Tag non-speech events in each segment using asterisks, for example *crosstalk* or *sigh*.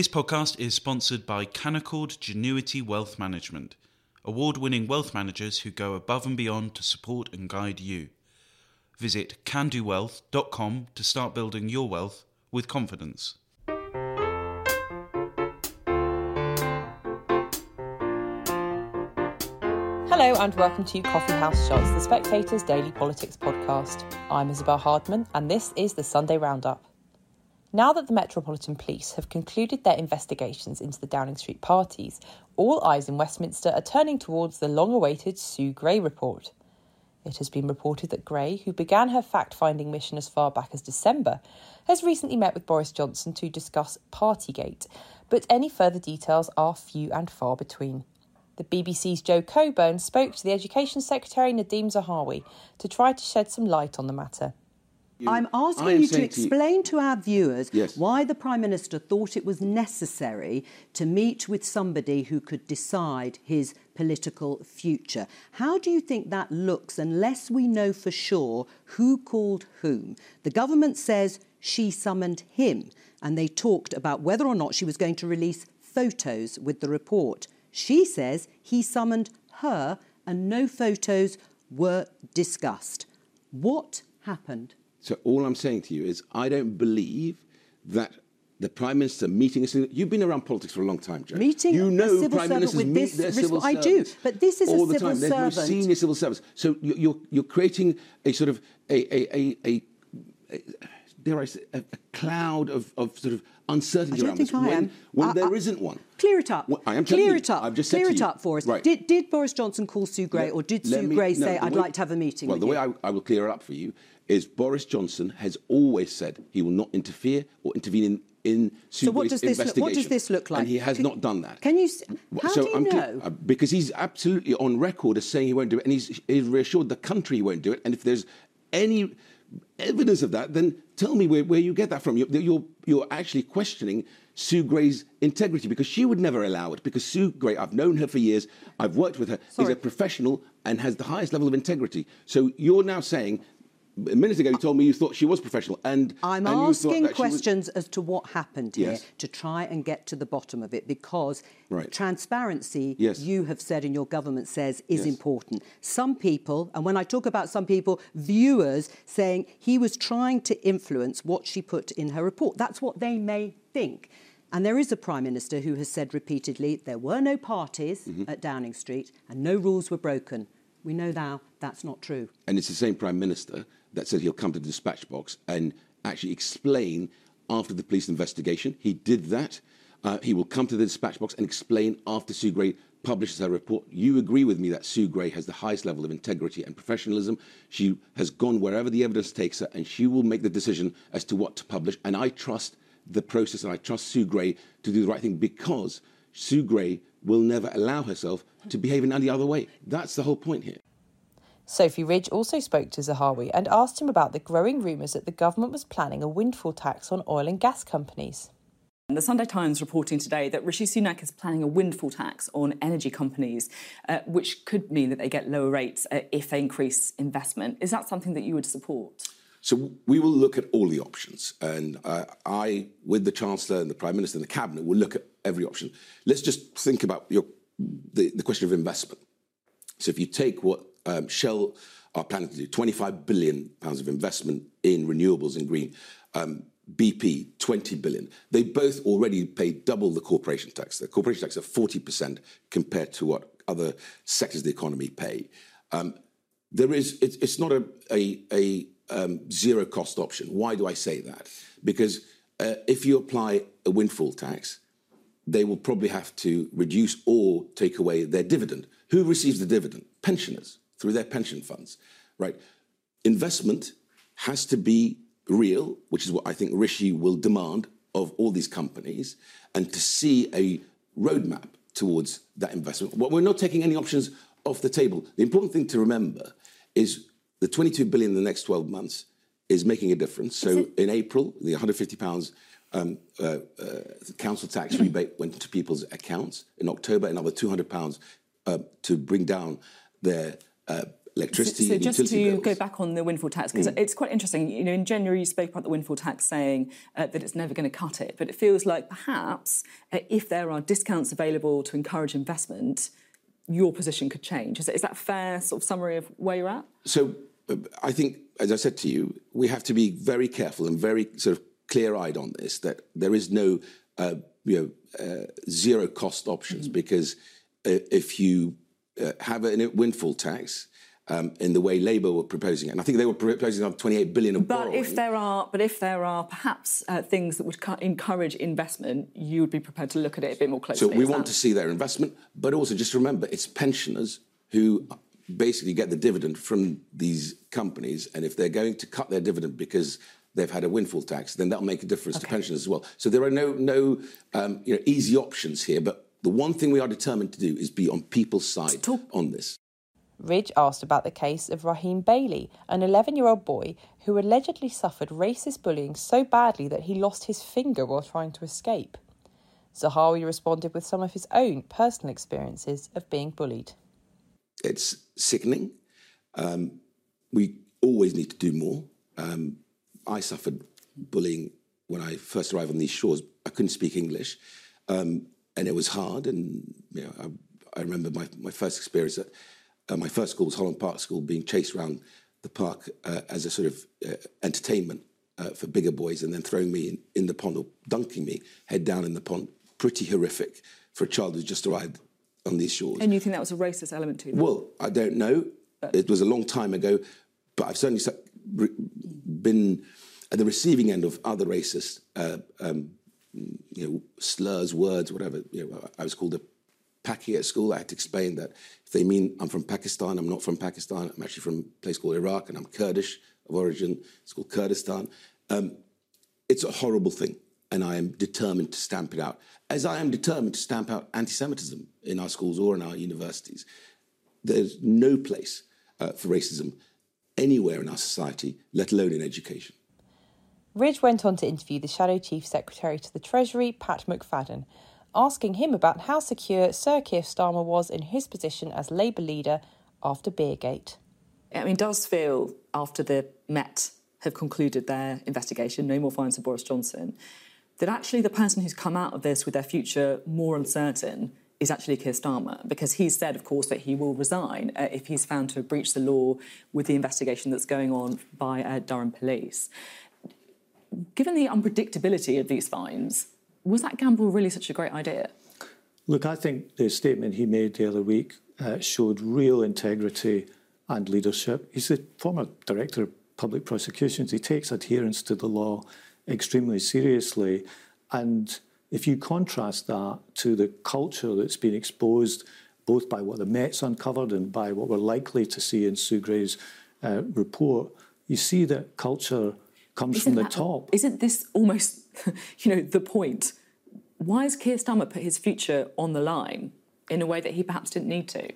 This podcast is sponsored by Canaccord Genuity Wealth Management, award winning wealth managers who go above and beyond to support and guide you. Visit candowealth.com to start building your wealth with confidence. Hello and welcome to Coffee House Shots, the Spectator's daily politics podcast. I'm Isabel Hardman and this is the Sunday Roundup. Now that the Metropolitan Police have concluded their investigations into the Downing Street parties, all eyes in Westminster are turning towards the long awaited Sue Gray report. It has been reported that Gray, who began her fact finding mission as far back as December, has recently met with Boris Johnson to discuss Partygate, but any further details are few and far between. The BBC's Jo Coburn spoke to the Education Secretary Nadhim Zahawi to try to shed some light on the matter. I'm asking you to saying to you- explain to our viewers Yes. why the Prime Minister thought it was necessary to meet with somebody who could decide his political future. How do you think that looks unless we know for sure who called whom? The government says she summoned him, and they talked about whether or not she was going to release photos with the report. She says he summoned her, and no photos were discussed. What happened? So all I'm saying to you is I don't believe that the Prime Minister meeting a You've been around politics for a long time, Jo. Meeting you a know civil Prime servant Ministers with meet this their civil I do, but this is a all the civil time. There's servant. most senior civil servants. So you- you're you're creating a sort of a a a, a, dare I say a, cloud of, of sort of uncertainty around this when, when I- there isn't one. Clear it up. Well, I am Clear it up. I've just said Clear it up for us. Right. Did, did Boris Johnson call Sue Gray, Let- or did Sue me- Gray no, say, "I'd way- like to have a meeting Well, with the you"? way I, I will clear it up for you is Boris Johnson has always said he will not interfere or intervene in, in Sue So what Gray's does this look- what does this look like? And he has Can- not done that. can you how so do you I'm clear- know? uh, because he's absolutely on record as saying he won't do it, and he's, he's reassured the country he won't do it. And if there's any evidence of that, then tell me where, where you get that from. You're, you're, you're actually questioning Sue Gray's integrity because she would never allow it. Because Sue Gray, I've known her for years, I've worked with her, Sorry. is a professional and has the highest level of integrity. So you're now saying, a minute ago you told me you thought she was professional, and I'm and asking she was- questions as to what happened here Yes. to try and get to the bottom of it because Right. transparency, Yes. you have said and your government says, is Yes. important. Some people, and when I talk about some people, viewers saying he was trying to influence what she put in her report. That's what they may think. And there is a Prime Minister who has said repeatedly there were no parties Mm-hmm. at Downing Street and no rules were broken. We know now that's not true. And it's the same Prime Minister that said he'll come to the dispatch box and actually explain after the police investigation. He did that. Uh, he will come to the dispatch box and explain after Sue Gray publishes her report. You agree with me that Sue Gray has the highest level of integrity and professionalism. She has gone wherever the evidence takes her, and she will make the decision as to what to publish. And I trust the process, and I trust Sue Gray to do the right thing because Sue Gray will never allow herself to behave in any other way. That's the whole point here. Sophy Ridge also spoke to Zahawi and asked him about the growing rumours that the government was planning a windfall tax on oil and gas companies. And The Sunday Times reporting today that Rishi Sunak is planning a windfall tax on energy companies, uh, which could mean that they get lower rates uh, if they increase investment. Is that something that you would support? So we will look at all the options, and uh, I, with the Chancellor and the Prime Minister and the Cabinet, will look at every option. Let's just think about your, the, the question of investment. So if you take what um, Shell are planning to do, 25 billion pounds of investment in renewables and green, um, BP 20 billion. They both already pay double the corporation tax. The corporation tax of 40% compared to what other sectors of the economy pay. Um, there is it's, it's not a, a, a um, zero cost option. Why do I say that? Because uh, if you apply a windfall tax, they will probably have to reduce or take away their dividend. Who receives the dividend? Pensioners through their pension funds, right? Investment has to be real, which is what I think Rishi will demand of all these companies, and to see a roadmap towards that investment. Well, we're not taking any options off the table. The important thing to remember is the 22 billion in the next 12 months is making a difference. So in April, the 150 pounds um, uh, uh, council tax rebate went into people's accounts. In October, another 200 pounds uh, to bring down their uh, electricity. So, so just to bills. go back on the windfall tax, because mm. it's quite interesting. You know, in January you spoke about the windfall tax, saying uh, that it's never going to cut it, but it feels like perhaps uh, if there are discounts available to encourage investment, your position could change. Is, is that a fair sort of summary of where you're at? So, uh, I think, as I said to you, we have to be very careful and very sort of clear-eyed on this. That there is no, uh, you know, uh, zero cost options mm. because if you have a windfall tax um, in the way Labour were proposing it. And I think they were proposing on 28 billion of but borrowing. if there are, but if there are perhaps uh, things that would encourage investment, you would be prepared to look at it a bit more closely. So we want that? to see their investment, but also just remember it's pensioners who basically get the dividend from these companies, and if they're going to cut their dividend because they've had a windfall tax, then that'll make a difference okay. to pensioners as well. So there are no no um, you know easy options here, but the one thing we are determined to do is be on people's side talk- on this. Ridge asked about the case of Raheem Bailey, an 11 year old boy who allegedly suffered racist bullying so badly that he lost his finger while trying to escape. Zahawi responded with some of his own personal experiences of being bullied. It's sickening. Um, we always need to do more. Um, I suffered bullying when I first arrived on these shores. I couldn't speak English, um, and it was hard. And you know, I, I remember my, my first experience at uh, my first school was Holland Park School, being chased around the park uh, as a sort of uh, entertainment uh, for bigger boys, and then throwing me in, in, the pond or dunking me head down in the pond. Pretty horrific for a child who's just arrived on these shores. And you think that was a racist element to it? Well, I don't know. But... It was a long time ago, but I've certainly been at the receiving end of other racist, uh, um, you know, slurs, words, whatever. You know, I was called a Paki at school. I had to explain that if they mean I'm from Pakistan, I'm not from Pakistan. I'm actually from a place called Iraq, and I'm Kurdish of origin. It's called Kurdistan. Um, it's a horrible thing, and I am determined to stamp it out, as I am determined to stamp out anti-Semitism in our schools or in our universities. There's no place uh, for racism anywhere in our society, let alone in education. Ridge went on to interview the Shadow Chief Secretary to the Treasury, Pat McFadden, asking him about how secure Sir Keir Starmer was in his position as Labour leader after Beergate. I mean, it does feel after the Met have concluded their investigation, no more fines for Boris Johnson, that actually the person who's come out of this with their future more uncertain is actually Keir Starmer, because he's said, of course, that he will resign uh, if he's found to have breached the law with the investigation that's going on by uh, Durham Police. Given the unpredictability of these fines, was that gamble really such a great idea? Look, I think the statement he made the other week uh, showed real integrity and leadership. He's the former director of public prosecutions. He takes adherence to the law extremely seriously. And if you contrast that to the culture that's been exposed both by what the Met's uncovered and by what we're likely to see in Sue Gray's uh, report, you see that culture comes isn't from the top. Isn't this almost, *laughs* you know, the point? Why has Keir Starmer put his future on the line in a way that he perhaps didn't need to?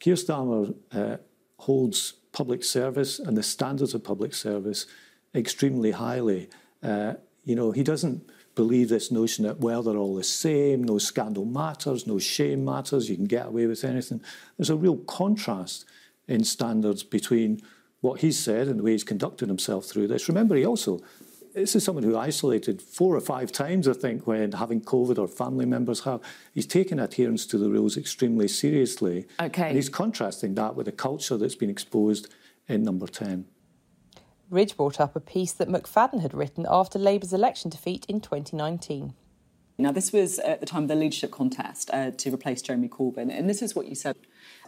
Keir Starmer uh, holds public service and the standards of public service extremely highly. Uh, you know, he doesn't believe this notion that, well, they're all the same, no scandal matters, no shame matters, you can get away with anything. There's a real contrast in standards between what he's said and the way he's conducted himself through this. Remember, he also this is someone who isolated four or five times, I think, when having COVID or family members have. He's taken adherence to the rules extremely seriously. Okay. And he's contrasting that with the culture that's been exposed in number 10. Ridge brought up a piece that McFadden had written after Labour's election defeat in 2019. Now, this was at the time of the leadership contest uh, to replace Jeremy Corbyn, and this is what you said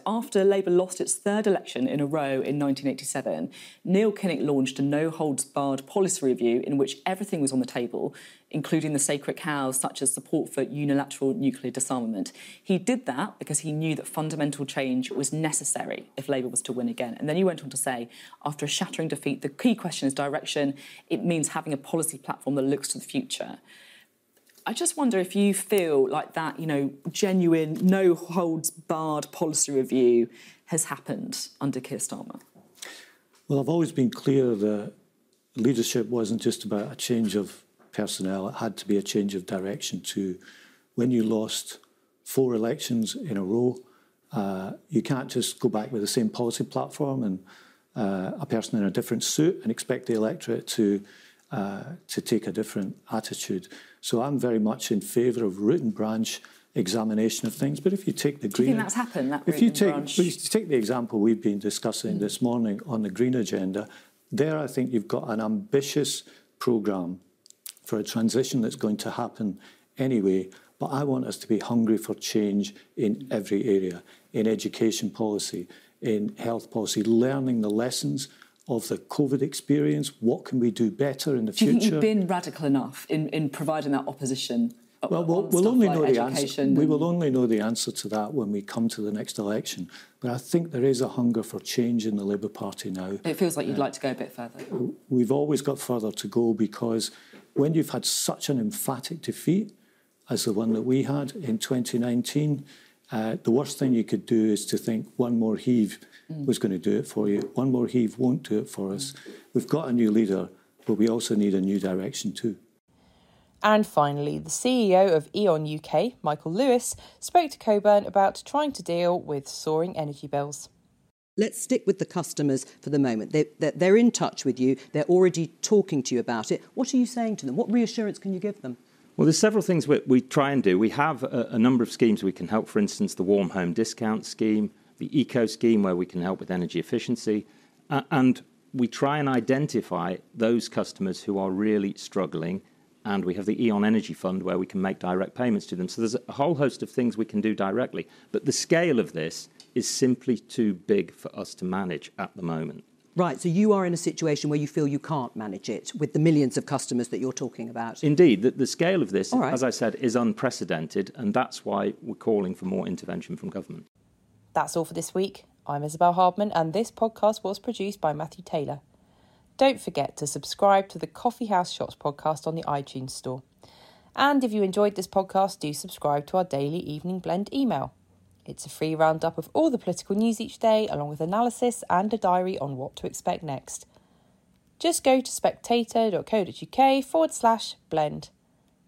after Labour lost its third election in a row in 1987, Neil Kinnock launched a no holds barred policy review in which everything was on the table, including the sacred cows such as support for unilateral nuclear disarmament. He did that because he knew that fundamental change was necessary if Labour was to win again. And then he went on to say, after a shattering defeat, the key question is direction. It means having a policy platform that looks to the future. I just wonder if you feel like that, you know, genuine, no holds barred policy review has happened under Keir Starmer. Well, I've always been clear that leadership wasn't just about a change of personnel, it had to be a change of direction too. When you lost four elections in a row Uh, you can't just go back with the same policy platform and uh, a person in a different suit and expect the electorate to uh, to take a different attitude. So I'm very much in favour of root and branch examination of things. But if you take the Do green, you think that's happened? That if you take branch? well, you take the example we've been discussing Mm. this morning on the green agenda, there I think you've got an ambitious programme for a transition that's going to happen anyway. But I want us to be hungry for change in every area, in education policy, in health policy, learning the lessons of the COVID experience. What can we do better in the Do you think future? you've been radical enough in, in providing that opposition? Uh, well, we'll, on we'll only like know the answer. education We will only know the answer to that when we come to the next election. But I think there is a hunger for change in the Labour Party now. It feels like you'd uh, like to go a bit further. We've always got further to go because when you've had such an emphatic defeat as the one that we had in 2019, uh, the worst thing you could do is to think one more heave was going to do it for you. One more heave won't do it for us. We've got a new leader, but we also need a new direction too. And finally, the CEO of E.ON UK, Michael Lewis, spoke to Coburn about trying to deal with soaring energy bills. Let's stick with the customers for the moment. They, they're, they're in touch with you, they're already talking to you about it. What are you saying to them? What reassurance can you give them? Well, there's several things we, we try and do. We have a, a number of schemes we can help. For instance, the warm home discount scheme, the eco scheme, where we can help with energy efficiency, uh, and we try and identify those customers who are really struggling. And we have the E.ON Energy Fund where we can make direct payments to them. So there's a whole host of things we can do directly. But the scale of this is simply too big for us to manage at the moment. Right, so you are in a situation where you feel you can't manage it with the millions of customers that you're talking about. Indeed, the, the scale of this, All right. as I said, is unprecedented, and that's why we're calling for more intervention from government. That's all for this week. I'm Isabel Hardman, and this podcast was produced by Matthew Taylor. Don't forget to subscribe to the Coffee House Shots podcast on the iTunes Store. And if you enjoyed this podcast, do subscribe to our daily Evening Blend email. It's a free roundup of all the political news each day, along with analysis and a diary on what to expect next. Just go to spectator.co.uk forward slash blend.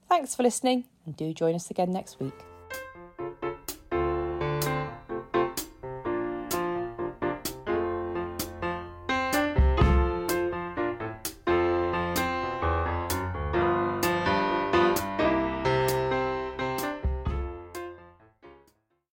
Thanks for listening, and do join us again next week.